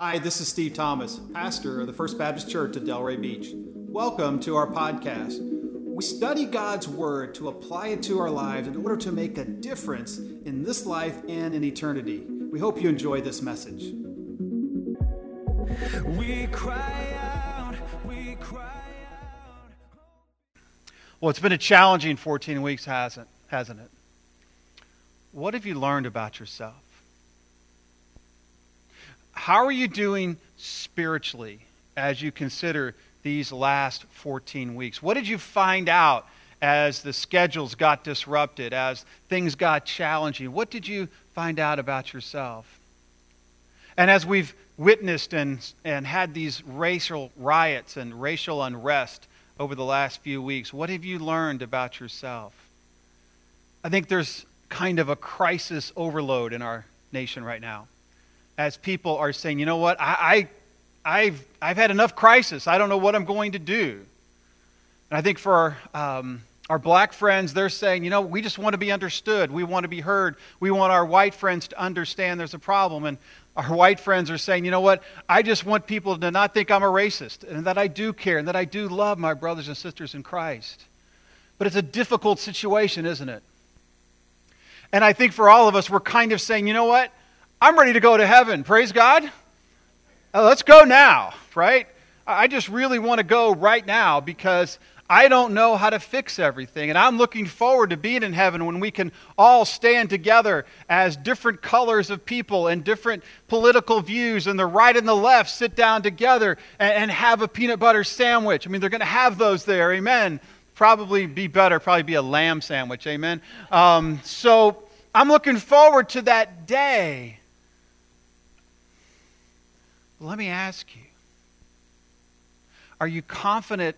Hi, this is Steve Thomas, pastor of the First Baptist Church at Delray Beach. Welcome to our podcast. We study God's Word to apply it to our lives in order to make a difference in this life and in eternity. We hope you enjoy this message. We cry out, we cry out. Well, it's been a challenging 14 weeks, hasn't, hasn't it? What have you learned about yourself? How are you doing spiritually as you consider these last 14 weeks? What did you find out as the schedules got disrupted, as things got challenging? What did you find out about yourself? And as we've witnessed and, and had these racial riots and racial unrest over the last few weeks, what have you learned about yourself? I think there's kind of a crisis overload in our nation right now as people are saying, you know what, I, I, have I've had enough crisis. I don't know what I'm going to do. And I think for our, um, our black friends, they're saying, you know, we just want to be understood. We want to be heard. We want our white friends to understand there's a problem. And our white friends are saying, you know what, I just want people to not think I'm a racist and that I do care and that I do love my brothers and sisters in Christ. But it's a difficult situation, isn't it? And I think for all of us, we're kind of saying, you know what? I'm ready to go to heaven. Praise God. Let's go now, right? I just really want to go right now because I don't know how to fix everything. And I'm looking forward to being in heaven when we can all stand together as different colors of people and different political views, and the right and the left sit down together and, and have a peanut butter sandwich. I mean, they're going to have those there. Amen. Probably be better, probably be a lamb sandwich. Amen. Um, so I'm looking forward to that day. Let me ask you Are you confident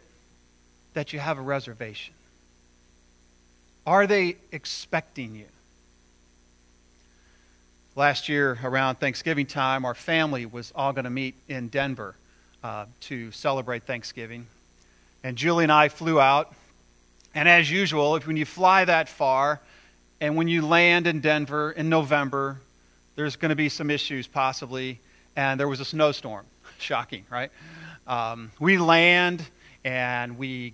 that you have a reservation? Are they expecting you? Last year, around Thanksgiving time, our family was all going to meet in Denver uh, to celebrate Thanksgiving. And Julie and I flew out. And as usual, if when you fly that far and when you land in Denver in November, there's going to be some issues possibly and there was a snowstorm. Shocking, right? Um, we land and we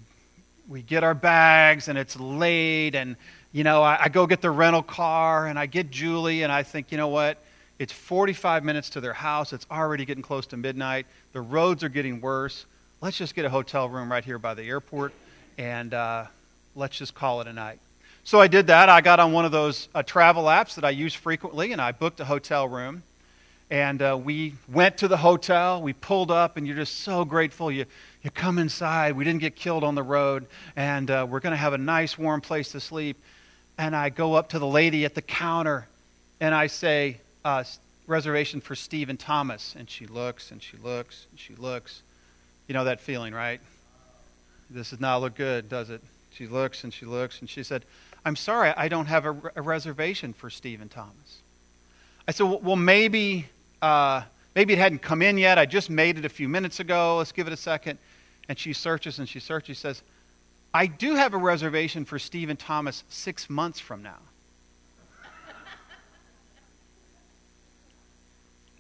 we get our bags and it's late and you know I, I, go get the rental car and I get Julie and I think you know what? It's 45 minutes to their house. It's already getting close to midnight. The roads are getting worse. Let's just get a hotel room right here by the airport and uh, let's just call it a night. So I did that. I got on one of those uh, travel apps that I use frequently and I booked a hotel room and uh, we went to the hotel. We pulled up, and you're just so grateful. You, you come inside. We didn't get killed on the road, and uh, we're going to have a nice, warm place to sleep. And I go up to the lady at the counter, and I say, uh, reservation for Stephen Thomas. And she looks, and she looks, and she looks. You know that feeling, right? This does not look good, does it? She looks, and she looks, and she said, I'm sorry, I don't have a, a reservation for Stephen Thomas. I said, well, maybe uh, maybe it hadn't come in yet. I just made it a few minutes ago. Let's give it a second. And she searches and she searches. She says, I do have a reservation for Stephen Thomas six months from now.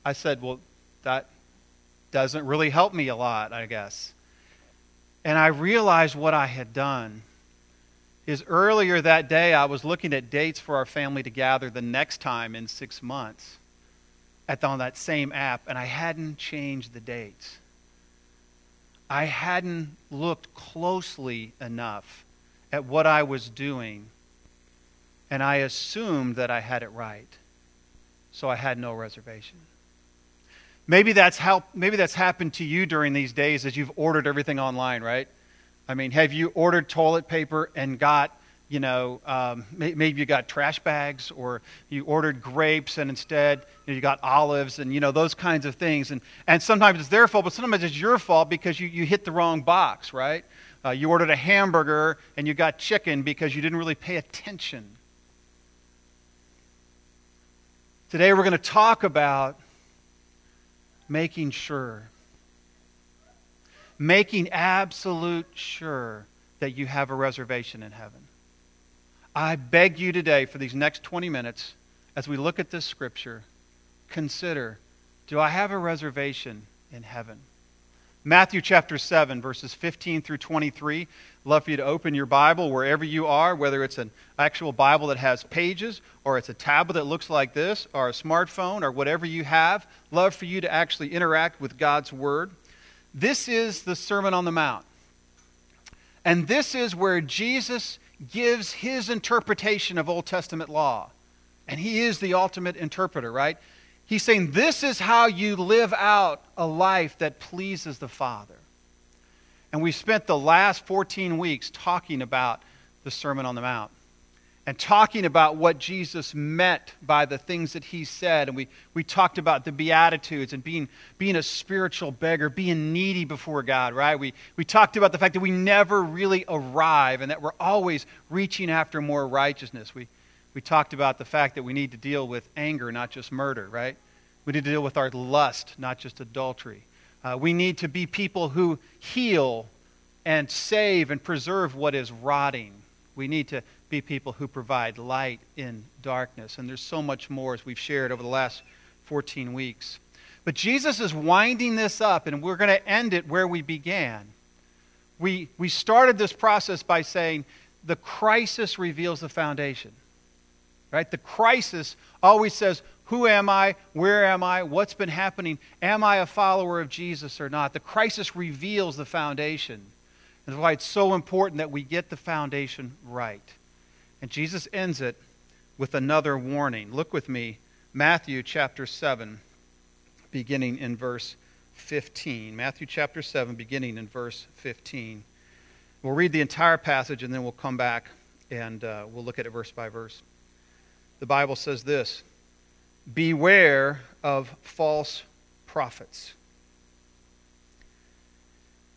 I said, Well, that doesn't really help me a lot, I guess. And I realized what I had done is earlier that day I was looking at dates for our family to gather the next time in six months at the, on that same app, and I hadn't changed the dates. I hadn't looked closely enough at what I was doing, and I assumed that I had it right. So I had no reservation. Maybe that's how maybe that's happened to you during these days as you've ordered everything online, right? I mean, have you ordered toilet paper and got you know, um, maybe you got trash bags or you ordered grapes and instead you, know, you, got olives and, you know, those kinds of things. And, and sometimes it's their fault, but sometimes it's your fault because you, you hit the wrong box, right? Uh, you ordered a hamburger and you got chicken because you didn't really pay attention. Today we're going to talk about making sure. Making absolute sure that you have a reservation in heaven. I beg you today for these next 20 minutes, as we look at this scripture, consider Do I have a reservation in heaven? Matthew chapter 7, verses 15 through 23. Love for you to open your Bible wherever you are, whether it's an actual Bible that has pages, or it's a tablet that looks like this, or a smartphone, or whatever you have. Love for you to actually interact with God's Word. This is the Sermon on the Mount. And this is where Jesus gives his interpretation of Old Testament law. And he is the ultimate interpreter, right? He's saying, This is how you live out a life that pleases the Father. And we spent the last 14 weeks talking about the Sermon on the Mount and talking about what Jesus meant by the things that he said. And we, we talked about the Beatitudes and being, being a spiritual beggar, being needy before God, right? We, we talked about the fact that we never really arrive and that we're always reaching after more righteousness. We, we talked about the fact that we need to deal with anger, not just murder, right? We need to deal with our lust, not just adultery. Uh, we need to be people who heal and save and preserve what is rotting. We need to be people who provide light in darkness. And there's so much more as we've shared over the last 14 weeks. But Jesus is winding this up, and we're going to end it where we began. We, we started this process by saying the crisis reveals the foundation. Right? The crisis always says, who am I? Where am I? What's been happening? Am I a follower of Jesus or not? The crisis reveals the foundation. That's why it's so important that we get the foundation right. And Jesus ends it with another warning. Look with me, Matthew chapter 7, beginning in verse 15. Matthew chapter 7, beginning in verse 15. We'll read the entire passage and then we'll come back and uh, we'll look at it verse by verse. The Bible says this Beware of false prophets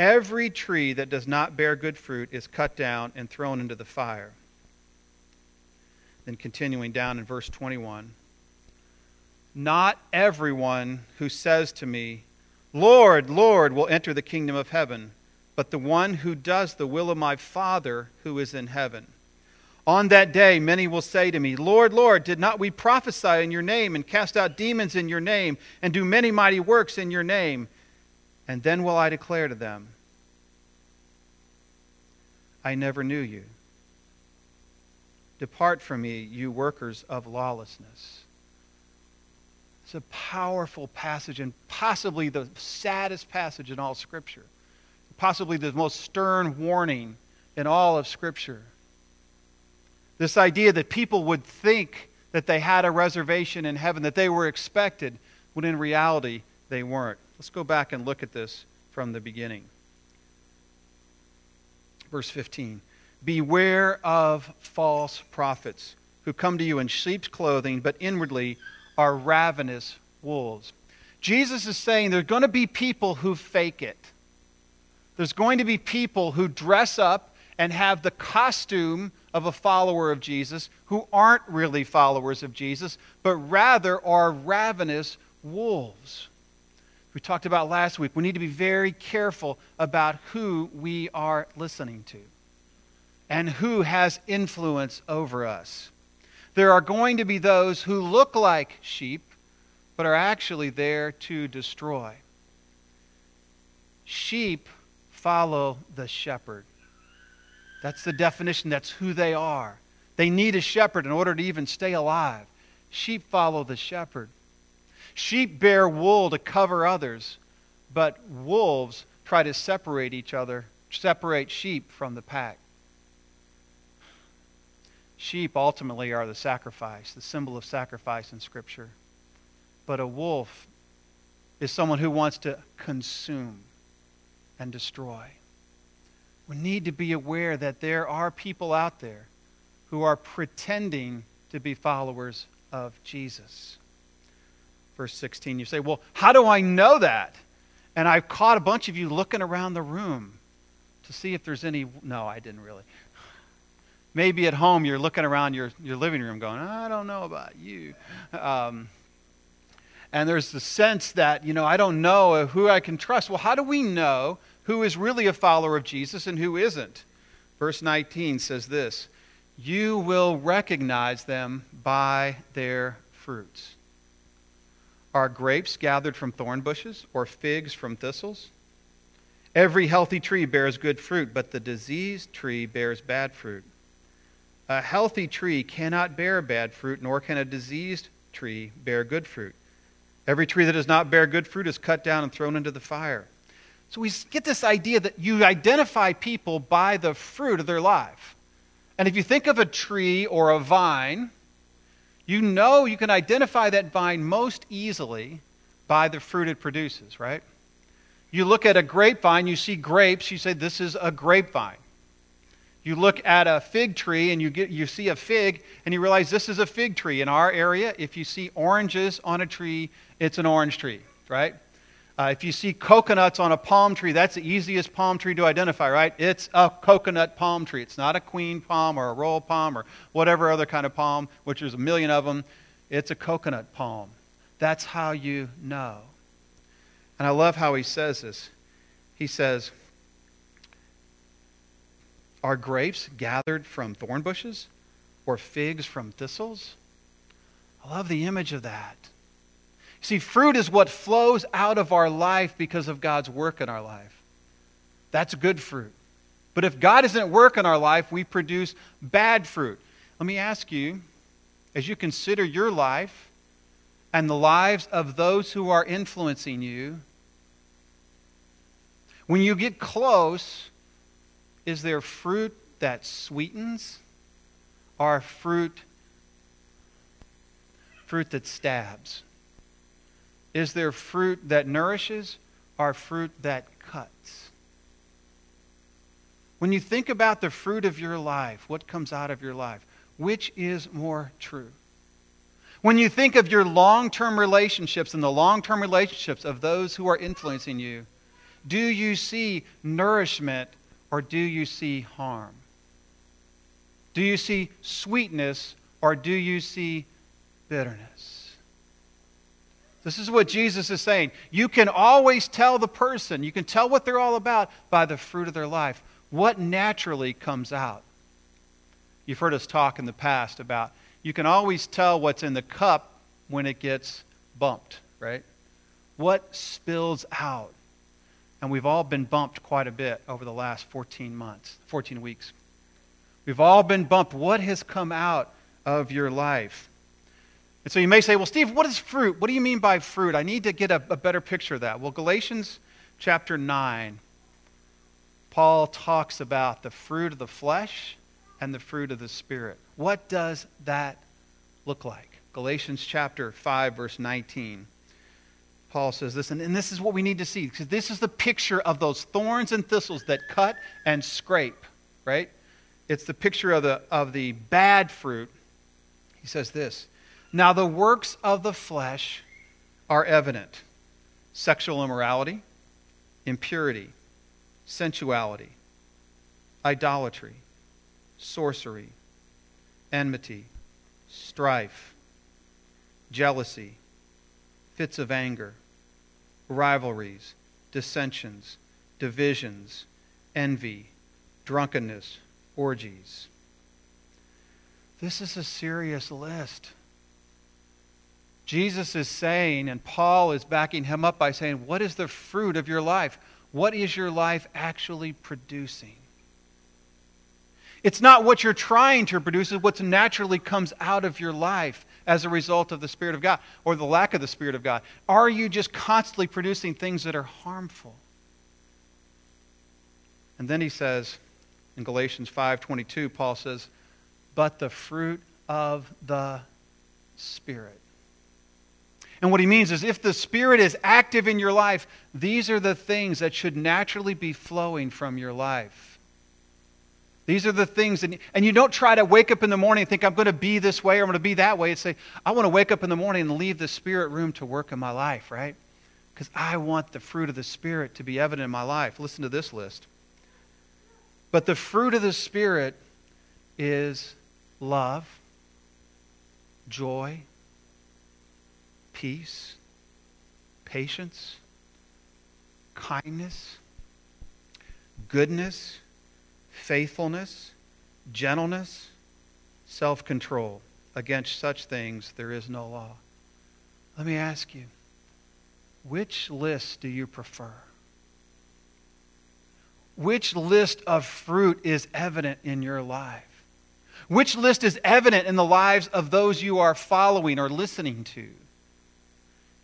Every tree that does not bear good fruit is cut down and thrown into the fire. Then continuing down in verse 21 Not everyone who says to me, Lord, Lord, will enter the kingdom of heaven, but the one who does the will of my Father who is in heaven. On that day, many will say to me, Lord, Lord, did not we prophesy in your name and cast out demons in your name and do many mighty works in your name? And then will I declare to them, I never knew you. Depart from me, you workers of lawlessness. It's a powerful passage and possibly the saddest passage in all Scripture, possibly the most stern warning in all of Scripture. This idea that people would think that they had a reservation in heaven, that they were expected, when in reality they weren't. Let's go back and look at this from the beginning. Verse 15 Beware of false prophets who come to you in sheep's clothing, but inwardly are ravenous wolves. Jesus is saying there's going to be people who fake it. There's going to be people who dress up and have the costume of a follower of Jesus who aren't really followers of Jesus, but rather are ravenous wolves. We talked about last week, we need to be very careful about who we are listening to and who has influence over us. There are going to be those who look like sheep, but are actually there to destroy. Sheep follow the shepherd. That's the definition. That's who they are. They need a shepherd in order to even stay alive. Sheep follow the shepherd. Sheep bear wool to cover others, but wolves try to separate each other, separate sheep from the pack. Sheep ultimately are the sacrifice, the symbol of sacrifice in Scripture. But a wolf is someone who wants to consume and destroy we need to be aware that there are people out there who are pretending to be followers of Jesus. Verse 16, you say, Well, how do I know that? And I've caught a bunch of you looking around the room to see if there's any. No, I didn't really. Maybe at home you're looking around your, your living room going, I don't know about you. Um, and there's the sense that, you know, I don't know who I can trust. Well, how do we know who is really a follower of Jesus and who isn't? Verse 19 says this You will recognize them by their fruits. Are grapes gathered from thorn bushes or figs from thistles? Every healthy tree bears good fruit, but the diseased tree bears bad fruit. A healthy tree cannot bear bad fruit, nor can a diseased tree bear good fruit. Every tree that does not bear good fruit is cut down and thrown into the fire. So we get this idea that you identify people by the fruit of their life. And if you think of a tree or a vine, you know you can identify that vine most easily by the fruit it produces, right? You look at a grapevine, you see grapes, you say, This is a grapevine. You look at a fig tree and you, get, you see a fig and you realize this is a fig tree. In our area, if you see oranges on a tree, it's an orange tree, right? Uh, if you see coconuts on a palm tree, that's the easiest palm tree to identify, right? It's a coconut palm tree. It's not a queen palm or a royal palm or whatever other kind of palm, which there's a million of them. It's a coconut palm. That's how you know. And I love how he says this. He says, are grapes gathered from thorn bushes or figs from thistles? I love the image of that. See, fruit is what flows out of our life because of God's work in our life. That's good fruit. But if God isn't at work in our life, we produce bad fruit. Let me ask you, as you consider your life and the lives of those who are influencing you, when you get close, is there fruit that sweetens or fruit fruit that stabs? Is there fruit that nourishes or fruit that cuts? When you think about the fruit of your life, what comes out of your life, which is more true? When you think of your long term relationships and the long term relationships of those who are influencing you, do you see nourishment or do you see harm? Do you see sweetness or do you see bitterness? This is what Jesus is saying. You can always tell the person, you can tell what they're all about by the fruit of their life. What naturally comes out? You've heard us talk in the past about you can always tell what's in the cup when it gets bumped, right? What spills out? And we've all been bumped quite a bit over the last 14 months, 14 weeks. We've all been bumped. What has come out of your life? And so you may say, well, Steve, what is fruit? What do you mean by fruit? I need to get a, a better picture of that. Well, Galatians chapter 9, Paul talks about the fruit of the flesh and the fruit of the Spirit. What does that look like? Galatians chapter 5, verse 19. Paul says this, and, and this is what we need to see, because this is the picture of those thorns and thistles that cut and scrape, right? It's the picture of the, of the bad fruit. He says this Now the works of the flesh are evident sexual immorality, impurity, sensuality, idolatry, sorcery, enmity, strife, jealousy, fits of anger rivalries, dissensions, divisions, envy, drunkenness, orgies. This is a serious list. Jesus is saying, and Paul is backing him up by saying, What is the fruit of your life? What is your life actually producing? It's not what you're trying to produce, it's what naturally comes out of your life as a result of the Spirit of God or the lack of the Spirit of God? Are you just constantly producing things that are harmful? And then he says in Galatians 5:22 Paul says, "But the fruit of the Spirit." And what he means is if the Spirit is active in your life, these are the things that should naturally be flowing from your life. These are the things, and, and you don't try to wake up in the morning and think, I'm going to be this way or I'm going to be that way. And say, I want to wake up in the morning and leave the spirit room to work in my life, right? because I want the fruit of the Spirit to be evident in my life. Listen to this list. But the fruit of the Spirit is love, joy, peace, patience, kindness, goodness, faithfulness, gentleness, self control. Against such things there is no law. Let me ask you, which list do you prefer? Which list of fruit is evident in your life? Which list is evident in the lives of those you are following or listening to?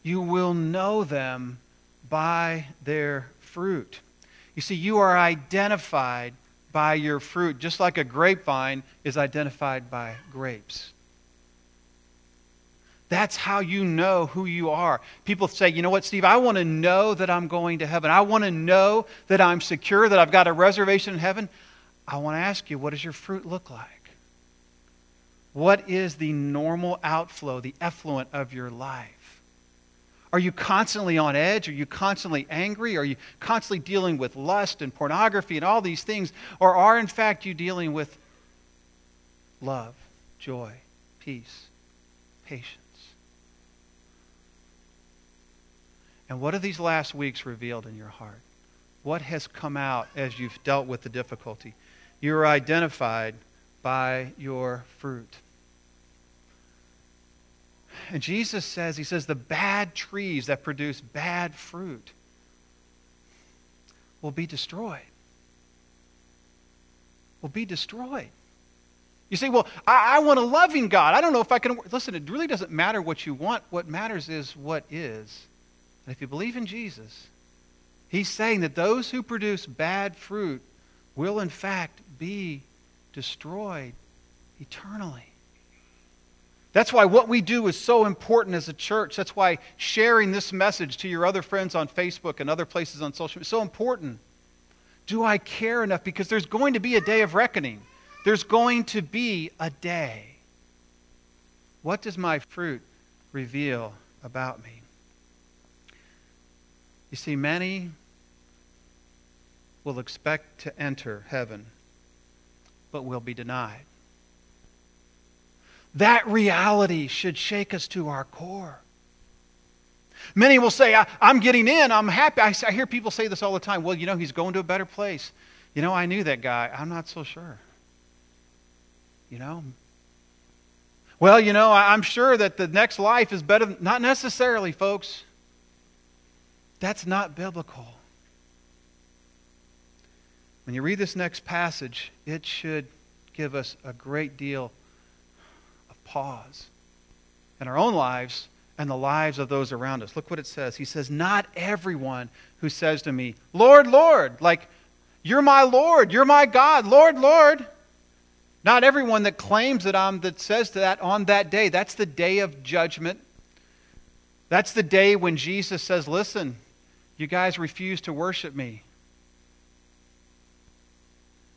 You will know them by their fruit. You see, you are identified by your fruit, just like a grapevine is identified by grapes. That's how you know who you are. People say, you know what, Steve, I want to know that I'm going to heaven. I want to know that I'm secure, that I've got a reservation in heaven. I want to ask you, what does your fruit look like? What is the normal outflow, the effluent of your life? Are you constantly on edge? Are you constantly angry? Are you constantly dealing with lust and pornography and all these things? Or are, in fact, you dealing with love, joy, peace, patience? And what have these last weeks revealed in your heart? What has come out as you've dealt with the difficulty? You are identified by your fruit. And Jesus says, He says, the bad trees that produce bad fruit will be destroyed. Will be destroyed. You say, well, I, I, want a loving God. I don't know if I can. Listen, it really doesn't matter what you want. What matters is what is. And if you believe in Jesus, he's saying that those who produce bad fruit will, in fact, be destroyed eternally. That's why what we do is so important as a church. That's why sharing this message to your other friends on Facebook and other places on social media is so important. Do I care enough? Because there's going to be a day of reckoning. There's going to be a day. What does my fruit reveal about me? You see, many will expect to enter heaven, but will be denied. That reality should shake us to our core. Many will say, I, am getting in, I'm happy. I, I hear people say this all the time. Well, you know, he's going to a better place. You know, I knew that guy. I'm not so sure. You know? Well, you know, I'm sure that the next life is better. Than, Not necessarily, folks. That's not biblical. When you read this next passage, it should give us a great deal pause in our own lives and the lives of those around us. Look what it says. He says, Not everyone who says to me, Lord, Lord, like, you're my Lord, you're my God, Lord, Lord. Not everyone that claims that I'm that says that on that day. That's the day of judgment. That's the day when Jesus says, Listen, you guys refuse to worship me.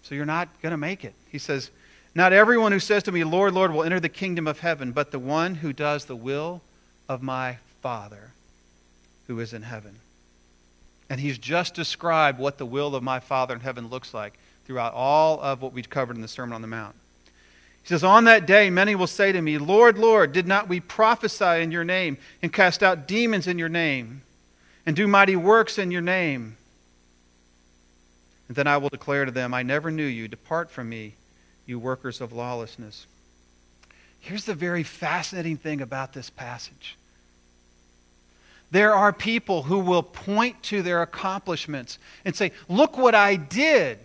So you're not going to make it. He says, Not everyone who says to me, Lord, Lord, will enter the kingdom of heaven, but the one who does the will of my Father who is in heaven. And he's just described what the will of my Father in heaven looks like throughout all of what we've covered in the Sermon on the Mount. He says, On that day, many will say to me, Lord, Lord, did not we prophesy in your name and cast out demons in your name? and do mighty works in your name. And then I will declare to them, I never knew you. Depart from me, you workers of lawlessness. Here's the very fascinating thing about this passage. There are people who will point to their accomplishments and say, Look what I did.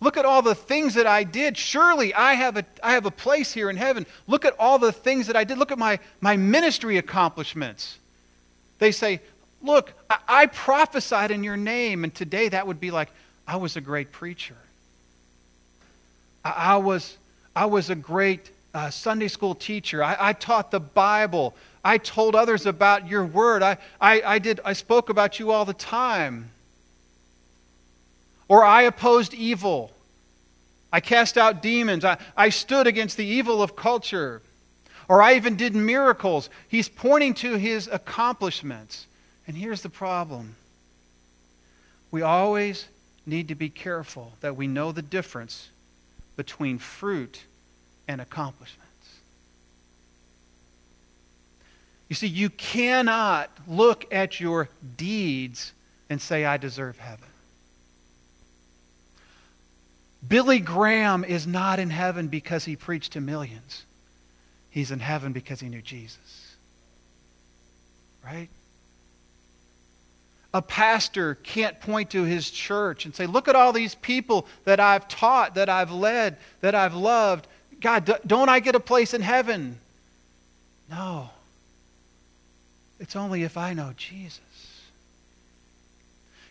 Look at all the things that I did. Surely I have a, I have a place here in heaven. Look at all the things that I did. Look at my, my ministry accomplishments. They say, Look, I, I prophesied in your name, and today that would be like, I was a great preacher. I, was, I was a great uh, Sunday school teacher. I, I, taught the Bible. I told others about your word. I, I, I, did, I spoke about you all the time. Or I opposed evil. I cast out demons. I, I stood against the evil of culture. Or I even did miracles. He's pointing to his accomplishments. And here's the problem we always need to be careful that we know the difference between fruit and accomplishments. You see, you cannot look at your deeds and say, I deserve heaven. Billy Graham is not in heaven because he preached to millions. He's in heaven because he knew Jesus. Right? A pastor can't point to his church and say, Look at all these people that I've taught, that I've led, that I've loved. God, don't I get a place in heaven? No. It's only if I know Jesus.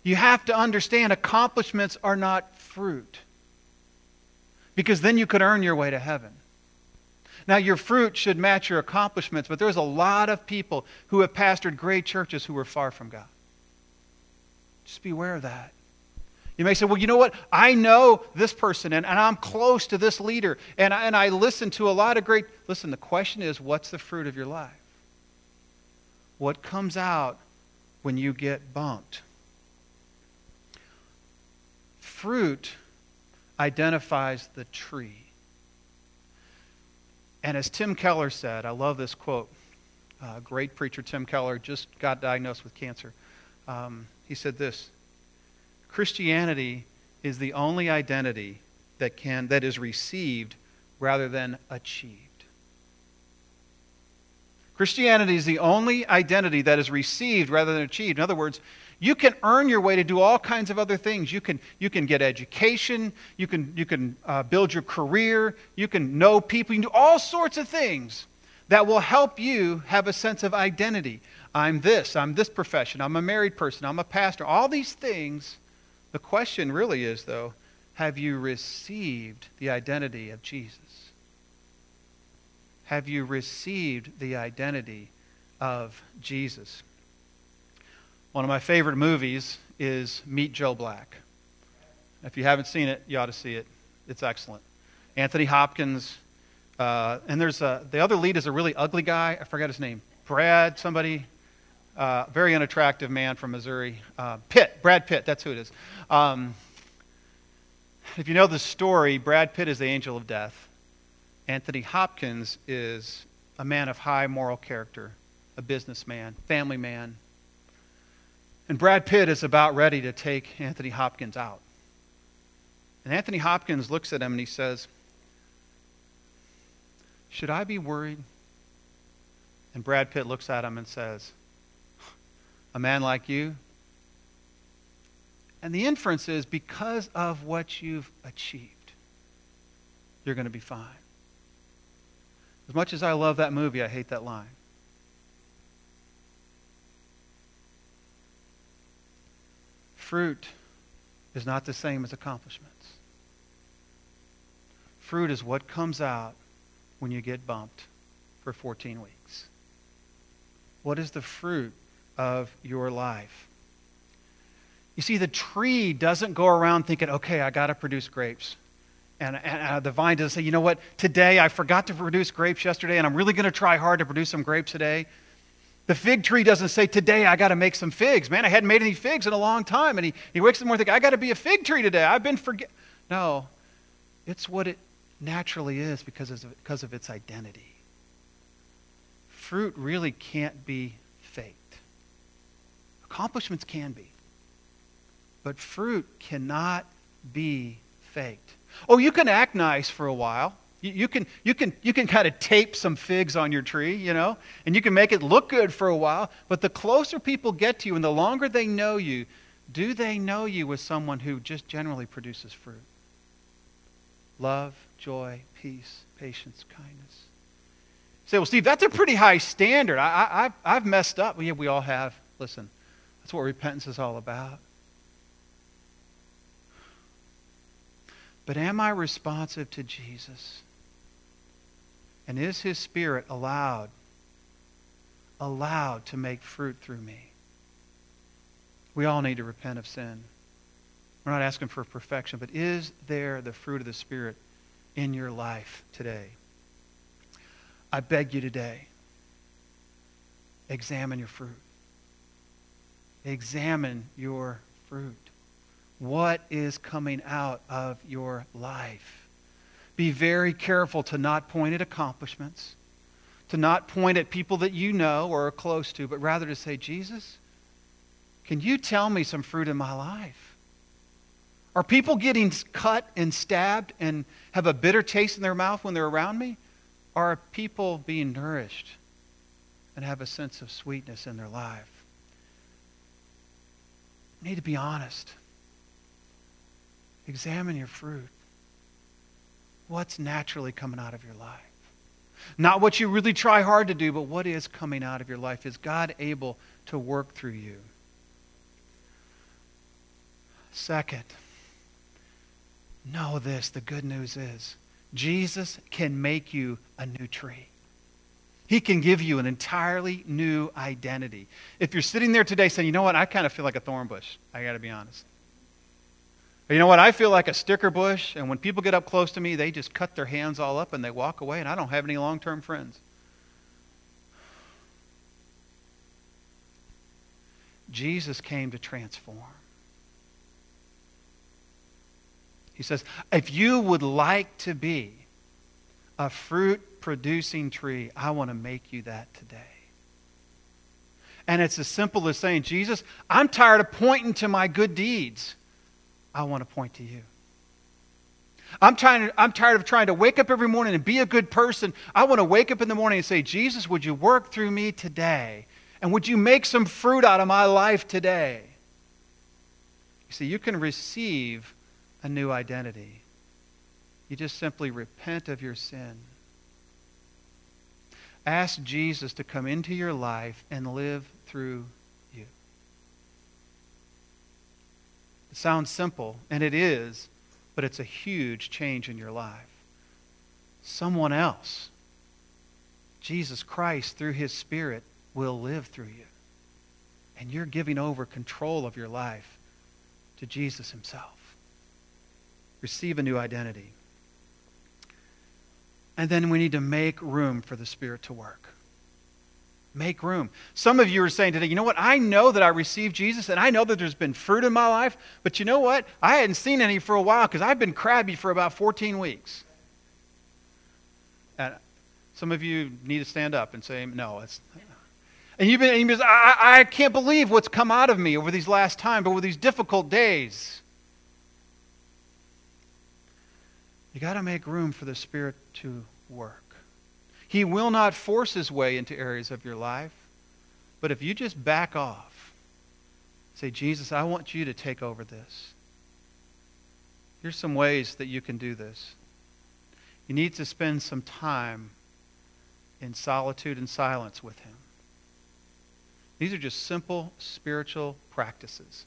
You have to understand accomplishments are not fruit because then you could earn your way to heaven. Now, your fruit should match your accomplishments, but there's a lot of people who have pastored great churches who are far from God. Just beware of that. You may say, well, you know what? I know this person and, and I'm close to this leader and, and I listen to a lot of great. Listen, the question is, what's the fruit of your life? What comes out when you get bumped? Fruit identifies the tree. And as Tim Keller said, I love this quote. Uh, great preacher Tim Keller just got diagnosed with cancer. Um, he said this Christianity is the only identity that, can, that is received rather than achieved. Christianity is the only identity that is received rather than achieved. In other words, you can earn your way to do all kinds of other things. You can, you can get education, you can, you can uh, build your career, you can know people, you can do all sorts of things that will help you have a sense of identity. I'm this, I'm this profession, I'm a married person, I'm a pastor. All these things, the question really is, though, have you received the identity of Jesus? Have you received the identity of Jesus? One of my favorite movies is Meet Joe Black. If you haven't seen it, you ought to see it. It's excellent. Anthony Hopkins, uh, and there's a, the other lead is a really ugly guy. I forgot his name. Brad, somebody, uh, very unattractive man from Missouri. Uh, Pitt, Brad Pitt, that's who it is. Um, if you know the story, Brad Pitt is the angel of death. Anthony Hopkins is a man of high moral character, a businessman, family man, and Brad Pitt is about ready to take Anthony Hopkins out. And Anthony Hopkins looks at him and he says, Should I be worried? And Brad Pitt looks at him and says, A man like you? And the inference is because of what you've achieved, you're going to be fine. As much as I love that movie, I hate that line. Fruit is not the same as accomplishments. Fruit is what comes out when you get bumped for 14 weeks. What is the fruit of your life? You see, the tree doesn't go around thinking, okay, I got to produce grapes. And, and uh, the vine doesn't say, you know what, today I forgot to produce grapes yesterday, and I'm really going to try hard to produce some grapes today. The fig tree doesn't say, Today I got to make some figs. Man, I hadn't made any figs in a long time. And he, he wakes up in the morning I got to be a fig tree today. I've been forget. No, it's what it naturally is because of, because of its identity. Fruit really can't be. Accomplishments can be. But fruit cannot be faked. Oh, you can act nice for a while. You, you, can, you, can, you can kind of tape some figs on your tree, you know, and you can make it look good for a while. But the closer people get to you and the longer they know you, do they know you as someone who just generally produces fruit? Love, joy, peace, patience, kindness. You say, well, Steve, that's a pretty high standard. I, I, I've messed up. Well, yeah, we all have. Listen, that's what repentance is all about. But am I responsive to Jesus? And is his spirit allowed, allowed to make fruit through me? We all need to repent of sin. We're not asking for perfection, but is there the fruit of the Spirit in your life today? I beg you today, examine your fruit. Examine your fruit. What is coming out of your life? Be very careful to not point at accomplishments, to not point at people that you know or are close to, but rather to say, Jesus, can you tell me some fruit in my life? Are people getting cut and stabbed and have a bitter taste in their mouth when they're around me? Are people being nourished and have a sense of sweetness in their life? You need to be honest. Examine your fruit. What's naturally coming out of your life? Not what you really try hard to do, but what is coming out of your life. Is God able to work through you? Second, know this the good news is Jesus can make you a new tree. He can give you an entirely new identity. If you're sitting there today saying, you know what, I kind of feel like a thorn bush, I got to be honest. You know what, I feel like a sticker bush, and when people get up close to me, they just cut their hands all up and they walk away, and I don't have any long term friends. Jesus came to transform. He says, if you would like to be a fruit producing tree, I want to make you that today. And it's as simple as saying, Jesus, I'm tired of pointing to my good deeds. I want to point to you. I'm, trying to, I'm tired of trying to wake up every morning and be a good person. I want to wake up in the morning and say, Jesus, would you work through me today? And would you make some fruit out of my life today? You see, you can receive a new identity. You just simply repent of your sin. Ask Jesus to come into your life and live through you. It sounds simple, and it is, but it's a huge change in your life. Someone else, Jesus Christ, through his Spirit, will live through you. And you're giving over control of your life to Jesus himself receive a new identity. And then we need to make room for the Spirit to work. Make room. Some of you are saying today, you know what? I know that I received Jesus and I know that there's been fruit in my life, but you know what? I hadn't seen any for a while because I've been crabby for about 14 weeks. And some of you need to stand up and say, no, it's. And you've been, and you've been I, I can't believe what's come out of me over these last times, over these difficult days. You got to make room for the Spirit to work. He will not force his way into areas of your life, but if you just back off, say, Jesus, I want you to take over this. Here's some ways that you can do this. You need to spend some time in solitude and silence with him. These are just simple spiritual practices.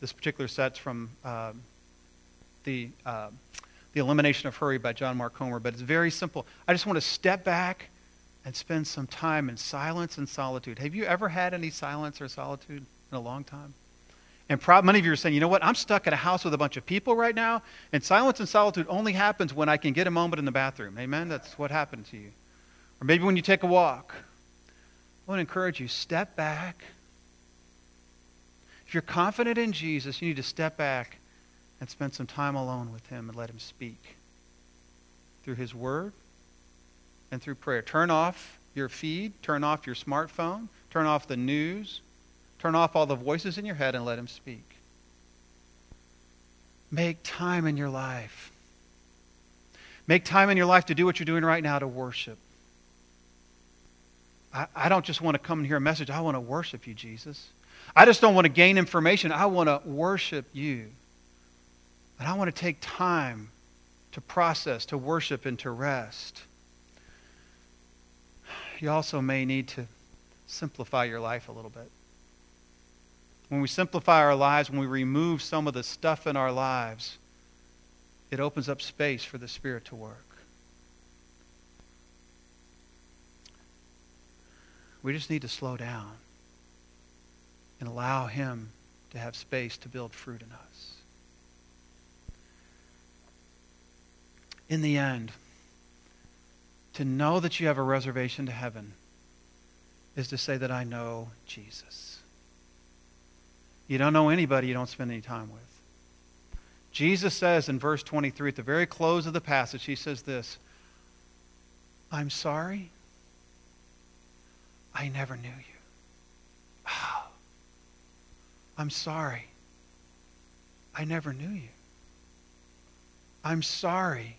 This particular set's from uh, the uh, the Elimination of Hurry by John Mark Comer, but it's very simple. I just want to step back and spend some time in silence and solitude. Have you ever had any silence or solitude in a long time? And prob- many of you are saying, you know what, I'm stuck in a house with a bunch of people right now, and silence and solitude only happens when I can get a moment in the bathroom. Amen? That's what happened to you. Or maybe when you take a walk. I want to encourage you, step back. If you're confident in Jesus, you need to step back and spend some time alone with Him and let Him speak through His Word and through prayer. Turn off your feed, turn off your smartphone, turn off the news, turn off all the voices in your head and let Him speak. Make time in your life. Make time in your life to do what you're doing right now to worship. I, I don't just want to come and hear a message. I want to worship you, Jesus. I just don't want to gain information. I want to worship you. And I want to take time to process, to worship, and to rest. You also may need to simplify your life a little bit. When we simplify our lives, when we remove some of the stuff in our lives, it opens up space for the Spirit to work. We just need to slow down and allow Him to have space to build fruit in us. In the end, to know that you have a reservation to heaven is to say that I know Jesus. You don't know anybody you don't spend any time with. Jesus says in verse 23, at the very close of the passage, he says this I'm sorry. I never knew you. Oh, I'm sorry. I never knew you. I'm sorry.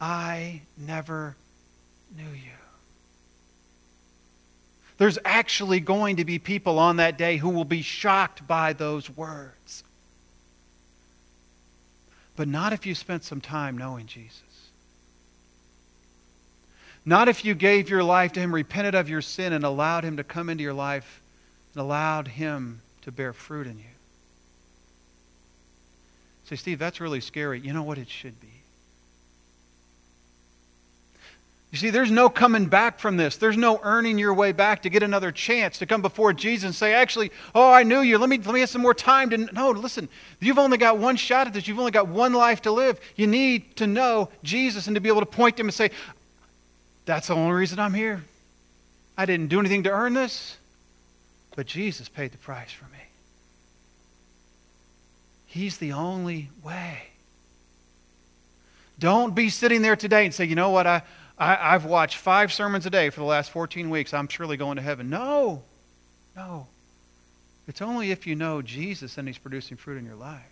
I never knew you. There's actually going to be people on that day who will be shocked by those words. But not if you spent some time knowing Jesus. Not if you gave your life to Him, repented of your sin, and allowed Him to come into your life and allowed Him to bear fruit in you. Say, Steve, that's really scary. You know what it should be. You see, there's no coming back from this. There's no earning your way back to get another chance to come before Jesus and say, actually, oh, I knew you. Let me, let me have some more time to. No, listen, you've only got one shot at this. You've only got one life to live. You need to know Jesus and to be able to point to him and say, that's the only reason I'm here. I didn't do anything to earn this, but Jesus paid the price for me. He's the only way. Don't be sitting there today and say, you know what, I, I, have watched five sermons a day for the last 14 weeks. I'm surely going to heaven. No, no. It's only if you know Jesus and He's producing fruit in your life.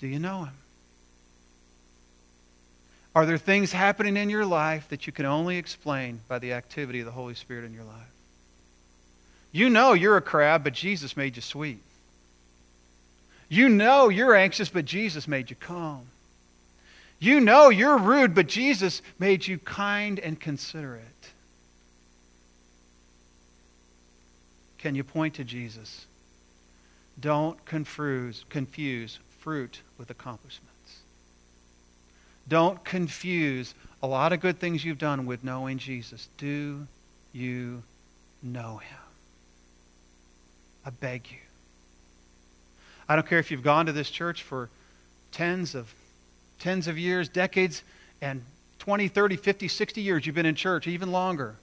Do you know Him? Are there things happening in your life that you can only explain by the activity of the Holy Spirit in your life? You know you're a crab, but Jesus made you sweet. You know you're anxious, but Jesus made you calm. You know you're rude, but Jesus made you kind and considerate. Can you point to Jesus? Don't confuse, confuse fruit with accomplishments. Don't confuse a lot of good things you've done with knowing Jesus. Do you know him? I beg you. I don't care if you've gone to this church for tens of tens of years, decades, and 20, 30, 50, 60 years you've been in church, even longer.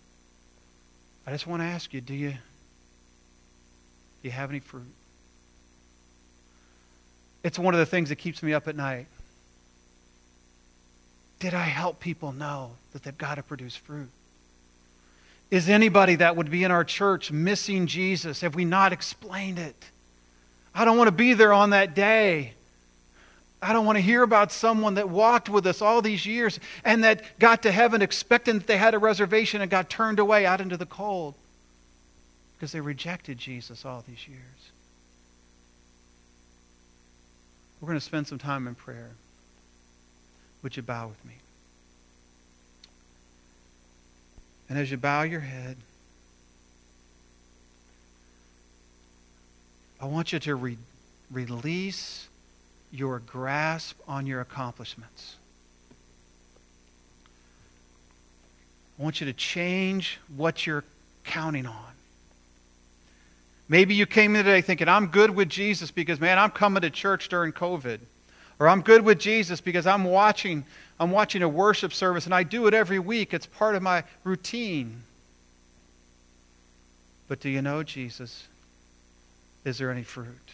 I just want to ask you do you, do you have any fruit? It's one of the things that keeps me up at night. Did I help people know that they've got to produce fruit? Is anybody that would be in our church missing Jesus? Have we not explained it? I don't want to be there on that day I don't want to hear about someone that walked with us all these years and that got to heaven expecting that they had a reservation and got turned away out into the cold because they rejected Jesus all these years. We're going to spend some time in prayer. Would you bow with me? And as you bow your head, I want you to re- release your grasp on your accomplishments. I want you to change what you're counting on. Maybe you came in today thinking, I'm good with Jesus because, man, I'm coming to church during COVID. Or I'm good with Jesus because I'm watching, I'm watching a worship service and I do it every week. It's part of my routine. But do you know Jesus? Is there any fruit?